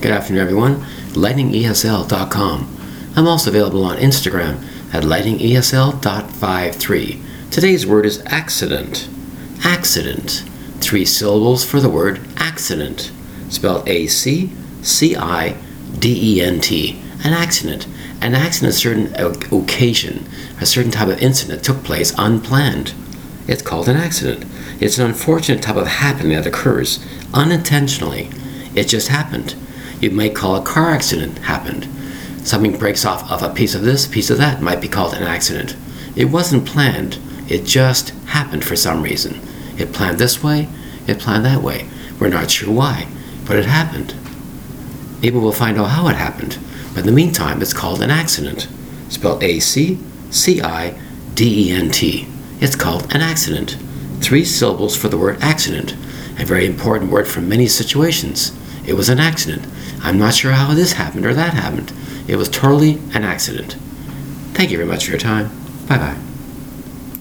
Good afternoon, everyone. LightningESL.com. I'm also available on Instagram at lightningesl.53. Today's word is accident. Accident. Three syllables for the word accident. Spelled A C C I D E N T. An accident. An accident a certain occasion, a certain type of incident took place unplanned. It's called an accident. It's an unfortunate type of happening that occurs unintentionally. It just happened. You might call a car accident happened. Something breaks off of a piece of this, piece of that might be called an accident. It wasn't planned. It just happened for some reason. It planned this way, it planned that way. We're not sure why, but it happened. Maybe we'll find out how it happened. But in the meantime, it's called an accident. Spelled A C C I D E N T. It's called an accident. Three syllables for the word accident. A very important word for many situations. It was an accident. I'm not sure how this happened or that happened. It was totally an accident. Thank you very much for your time. Bye bye.